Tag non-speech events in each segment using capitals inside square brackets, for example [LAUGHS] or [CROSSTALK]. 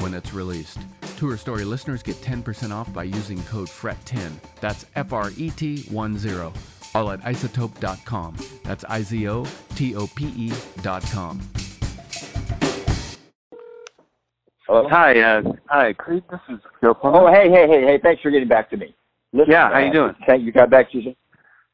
when it's released. Tour Story listeners get 10% off by using code FRET10. That's F R E T 1 0. All at izotope.com. That's I Z O T O P E.com. Hello? Hi, uh, hi, Creed. This is Joe Plummer. Oh, hey, hey, hey, hey! Thanks for getting back to me. Listen, Yeah, how you doing? Thank you. Got back to you.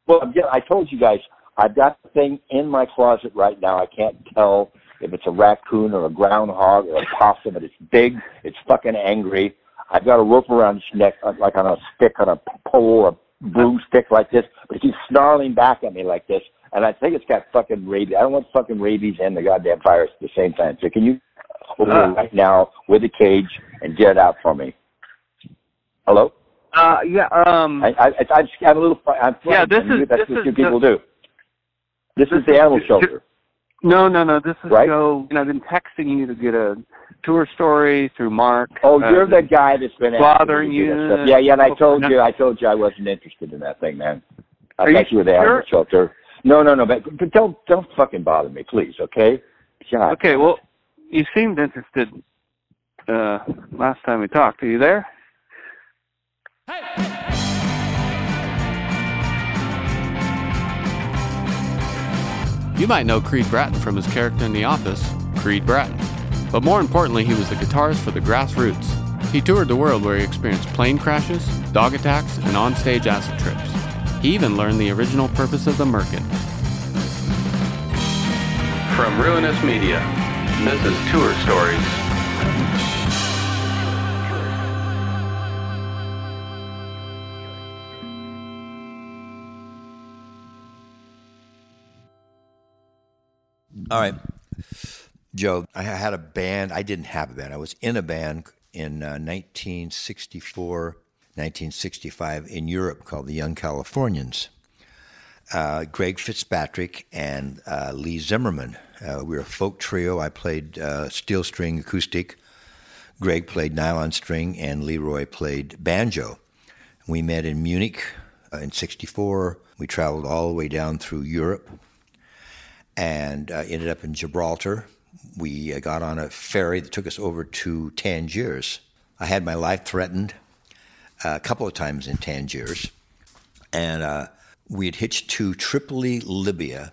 Well, yeah, I told you guys I've got the thing in my closet right now. I can't tell if it's a raccoon or a groundhog or a possum, but it's big. It's fucking angry. I've got a rope around its neck, uh, like on a stick, on a pole or a broomstick like this, but it keeps snarling back at me like this. And I think it's got fucking rabies. I don't want fucking rabies and the goddamn virus at the same time. So can you over Uh. right now with a cage and get it out for me? Hello? Uh, yeah, um, I, I, I I'm a little. I'm Yeah, this is- that's this what is you people the- do. This, this is the animal shelter. No, no, no. This is Right? Joe. And I've been texting you to get a tour story through Mark. Oh, uh, you're the guy that's been bothering me to do that you. Yeah, yeah. And I told No. you, I told you, I wasn't interested in that thing, man. I Are you thought you were the animal sure? shelter. No, no, no. But, but don't don't fucking bother me, please. Okay? God. Okay, well, you seemed interested uh, last time we talked. Are you there? You might know Creed Bratton from his character in The Office, Creed Bratton. But more importantly, he was the guitarist for the Grassroots. He toured the world where he experienced plane crashes, dog attacks, and onstage acid trips. He even learned the original purpose of the Merkin. From Ruinous Media, this is Tour Stories. All right, Joe. I had a band. I didn't have a band. I was in a band in uh, 1964, 1965 in Europe called the Young Californians. Uh, Greg Fitzpatrick and uh, Lee Zimmerman. Uh, we were a folk trio. I played uh, steel string acoustic. Greg played nylon string, and Leroy played banjo. We met in Munich uh, in '64. We traveled all the way down through Europe and uh, ended up in Gibraltar. We uh, got on a ferry that took us over to Tangiers. I had my life threatened uh, a couple of times in Tangiers, and uh, we had hitched to Tripoli, Libya,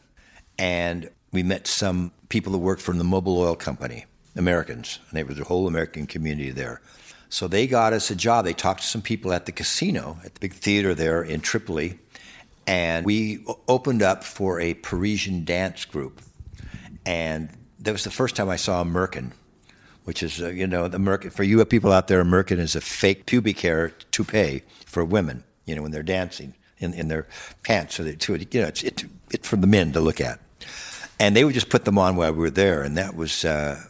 and we met some people that worked for the Mobil Oil Company, Americans, and there was a whole American community there. So they got us a job. They talked to some people at the casino, at the big theater there in Tripoli, and we opened up for a Parisian dance group. And that was the first time I saw a merkin, which is, uh, you know, the merkin, for you people out there, a merkin is a fake pubic hair toupee for women, you know, when they're dancing. in, in their pants, so that to you know it's it, it's for the men to look at, and they would just put them on while we were there, and that was. Uh,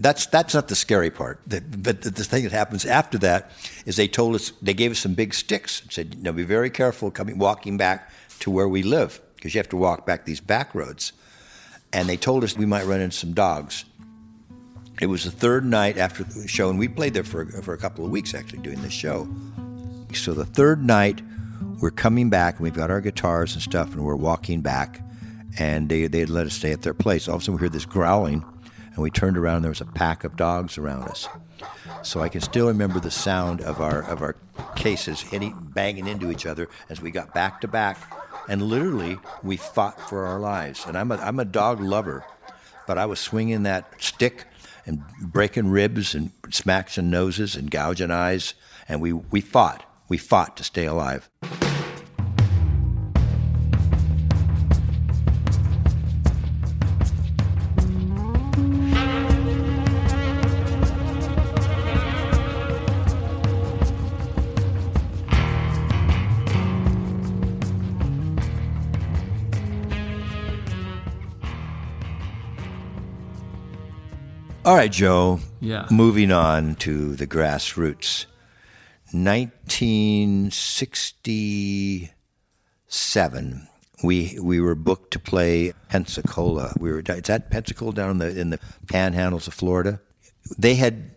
that's that's not the scary part. But the, the, thing that happens after that is they told us they gave us some big sticks and said, "Now be very careful coming walking back to where we live because you have to walk back these back roads." And they told us we might run into some dogs. It was the third night after the show, and we played there for for a couple of weeks actually doing this show. So the third night, we're coming back, and we've got our guitars and stuff, and we're walking back, and they they let us stay at their place. All of a sudden, we hear this growling and we turned around and there was a pack of dogs around us. So I can still remember the sound of our of our cases hitting banging into each other as we got back to back, and literally we fought for our lives. And I'm a I'm a dog lover, but I was swinging that stick and breaking ribs and smashing noses and gouging eyes, and we we fought. We fought to stay alive. All right, Joe. Yeah. Moving on to the grassroots. 1967, we we were booked to play Pensacola. We were it's at Pensacola down in the in the panhandles of Florida. They had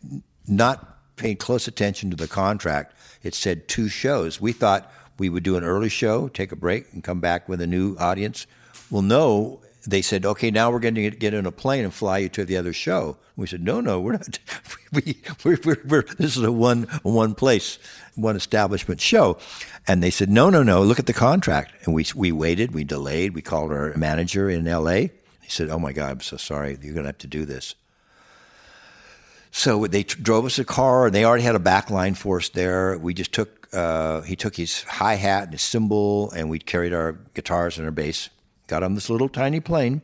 not paid close attention to the contract. It said two shows. We thought we would do an early show, take a break, and come back with a new audience. Well, no, they said, okay, now we're going to get in a plane and fly you to the other show. We said, no, no, we're not. [LAUGHS] We, we're, we're, we're, this is a one, one place, one establishment show. And they said, no, no, no, look at the contract. And we, we waited, we delayed, we called our manager in LA. He said, oh my God, I'm so sorry. You're going to have to do this. So they t- drove us a car, and they already had a back line for us there. We just took, uh, he took his hi hat and his cymbal, and we carried our guitars and our bass got on this little tiny plane,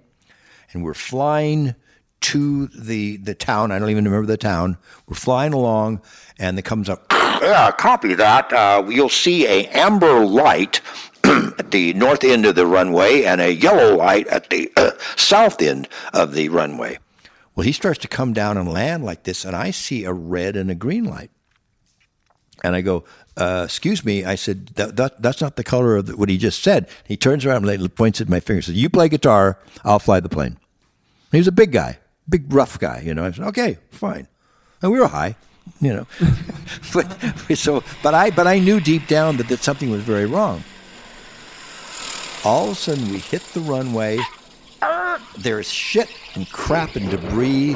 and we're flying to the the town. I don't even remember the town. We're flying along, and it comes up. Yeah, copy that. Uh, you'll see a amber light [CLEARS THROAT] at the north end of the runway and a yellow light at the uh, south end of the runway. Well, he starts to come down and land like this, and I see a red and a green light. And I go, uh, excuse me. I said, that, that, that's not the color of the, what he just said. He turns around and points at my finger and says, you play guitar, I'll fly the plane. He was a big guy, big rough guy, you know. I said, okay, fine. And we were high, you know. [LAUGHS] but, so, but I, but I knew deep down that, that something was very wrong. All of a sudden, we hit the runway. There's shit and crap and debris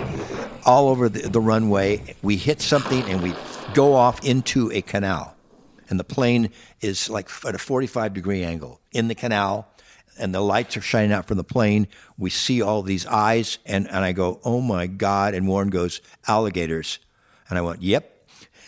all over the, the runway. We hit something and we go off into a canal. And the plane is like at a 45 degree angle in the canal. And the lights are shining out from the plane. We see all these eyes. And, and I go, oh my God. And Warren goes, alligators. And I went, yep.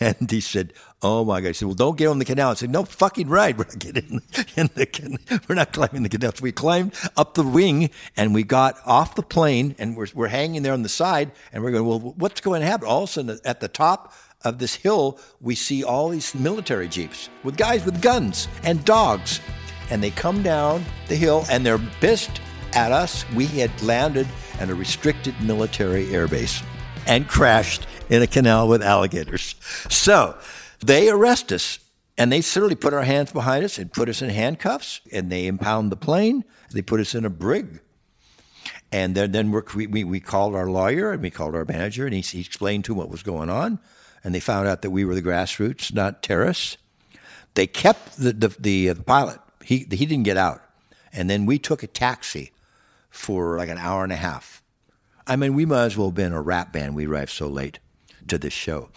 [LAUGHS] And he said, "Oh my God!" He said, "Well, don't get on the canal." I said, "No fucking right. [LAUGHS] We're not getting in the canal. We're not climbing the canal." So we climbed up the wing and we got off the plane and we're we're hanging there on the side and we're going, "Well, what's going to happen?" All of a sudden, at the top of this hill, we see all these military jeeps with guys with guns and dogs, and they come down the hill and they're pissed at us. We had landed at a restricted military airbase and crashed in a canal with alligators. So they arrest us and they certainly put our hands behind us and put us in handcuffs and they impound the plane. They put us in a brig. And then, then we, we, we called our lawyer and we called our manager and he, he explained to him what was going on. And they found out that we were the grassroots, not terrorists. They kept the, the, the, uh, the pilot. He, he didn't get out. And then we took a taxi for like an hour and a half. I mean, we might as well have been a rap band. We arrived so late to this show.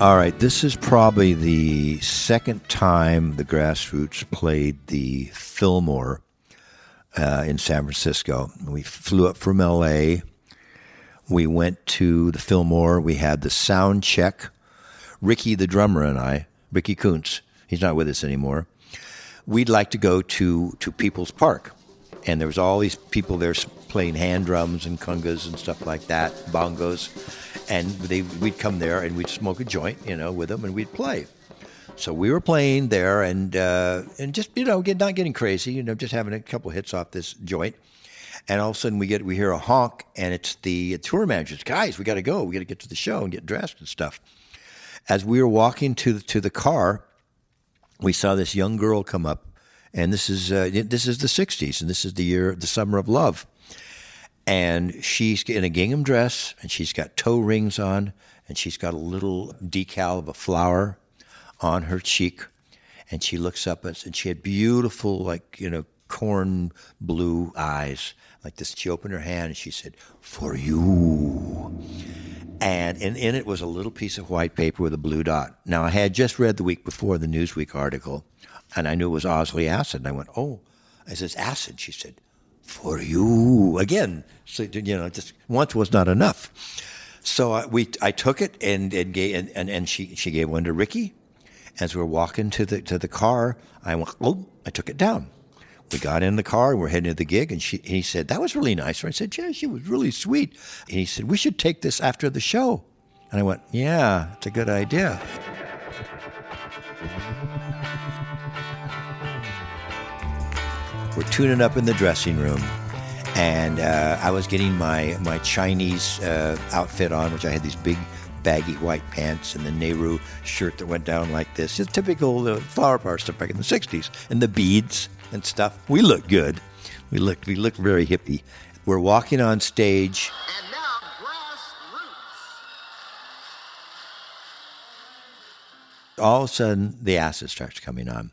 All right, this is probably the second time the Grassroots played the Fillmore uh, in San Francisco. We flew up from LA. We went to the Fillmore. We had the sound check. Ricky, the drummer, and I, Ricky Coonce, he's not with us anymore. We'd like to go to, to People's Park. And there was all these people there playing hand drums and congas and stuff like that, bongos. And they, we'd come there and we'd smoke a joint, you know, with them and we'd play. So we were playing there and uh, and just you know get, not getting crazy, you know, just having a couple hits off this joint. And all of a sudden we get we hear a honk and it's the tour managers. Guys, we got to go. We got to get to the show and get dressed and stuff. As we were walking to the, to the car, we saw this young girl come up, and this is uh, this is the '60s, and this is the year the summer of love. And she's in a gingham dress, and she's got toe rings on, and she's got a little decal of a flower on her cheek, and she looks up at us, and she had beautiful, like you know, corn blue eyes, like this. She opened her hand and she said, "For you." And in, in it was a little piece of white paper with a blue dot. Now, I had just read the week before the Newsweek article, and I knew it was Owsley acid. And I went, "Oh," I says, "Acid." She said, "For you." Again, so you know, just once was not enough. So I, we, I took it and and, gave, and and and she she gave one to Ricky, as we were walking to the to the car, I went, oh, I took it down. We got in the car we're heading to the gig, and, she, and he said, That was really nice. And I said, Yeah, she was really sweet. And he said, We should take this after the show. And I went, Yeah, it's a good idea. We're tuning up in the dressing room, and uh, I was getting my, my Chinese uh, outfit on, which I had these big baggy white pants and the Nehru shirt that went down like this. Just typical uh, flower power stuff back in the 60s. And the beads and stuff. We look good. We look, we look very hippie. We're walking on stage. And now, grassroots. All of a sudden, the acid starts coming on.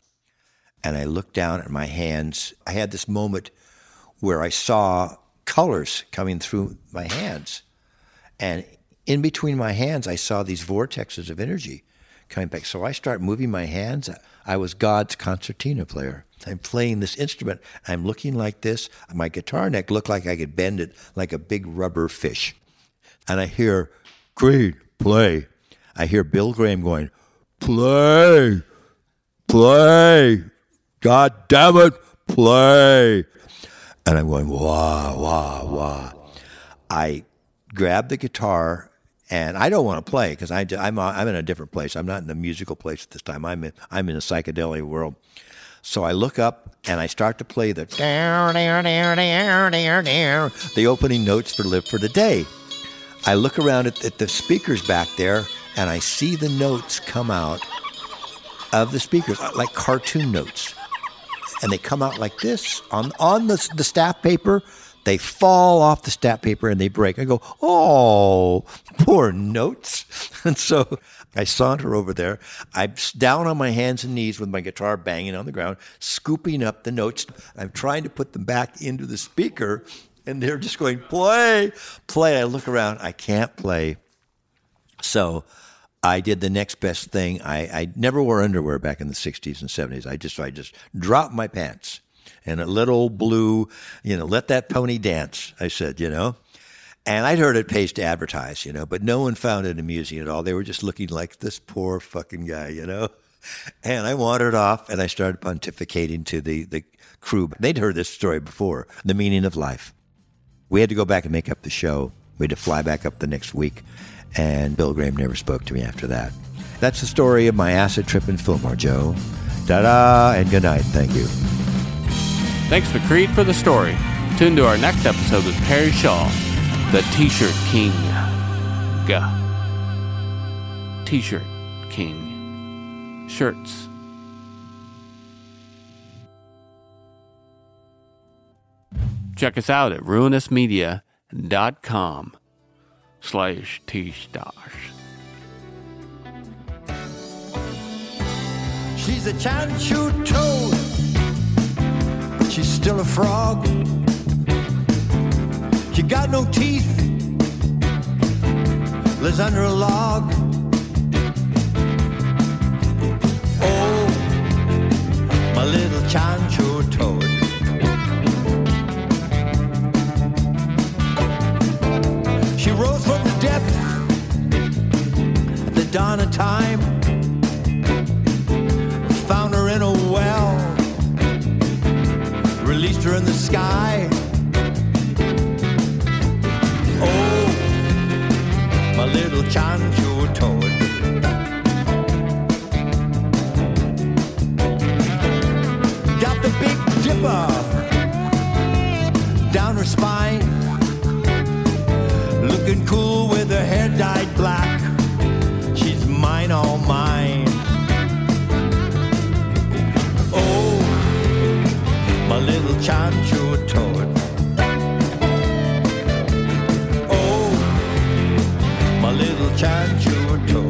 And I looked down at my hands. I had this moment where I saw colors coming through my hands. And in between my hands, I saw these vortexes of energy coming back. So I start moving my hands. I was God's concertina player. I'm playing this instrument. I'm looking like this. My guitar neck looked like I could bend it like a big rubber fish. And I hear, Creed, play. I hear Bill Graham going, play, play. God damn it, play. And I'm going, wah, wah, wah. I grab the guitar and I don't want to play because I'm I'm in a different place. I'm not in a musical place at this time. I'm in I'm in a psychedelic world. So I look up and I start to play the the opening notes for Live for Today. I look around at, at the speakers back there and I see the notes come out of the speakers like cartoon notes, and they come out like this on on the the staff paper they fall off the staff paper and they break. I go, oh, poor notes. [LAUGHS] And so I saunter over there. I'm down on my hands and knees with my guitar banging on the ground, scooping up the notes. I'm trying to put them back into the speaker, and they're just going, play, play. I look around, I can't play. So I did the next best thing. I, I never wore underwear back in the 60s and 70s. I just, I just dropped my pants and a little blue, you know, let that pony dance. I said, you know. And I'd heard it pays to advertise, you know, but no one found it amusing at all. They were just looking like this poor fucking guy, you know. [LAUGHS] And I wandered off and I started pontificating to the, the crew. They'd heard this story before the meaning of life. We had to go back and make up the show. We had to fly back up the next week. And Bill Graham never spoke to me after that. That's the story of my acid trip in Fillmore, Joe. Ta da and good night. Thank you. Thanks to Creed for the story. Tune to our next episode with Perry Shaw, the T-shirt King. Gah. T-shirt King. Shirts. Check us out at ruinousmedia.com slash t-stars. She's a chanchu toad she's still a frog. She got no teeth, lives under a log. Time. Found her in a well, released her in the sky. Oh, my little chancho toad. My little chancho toad. Oh, my little chancho toad.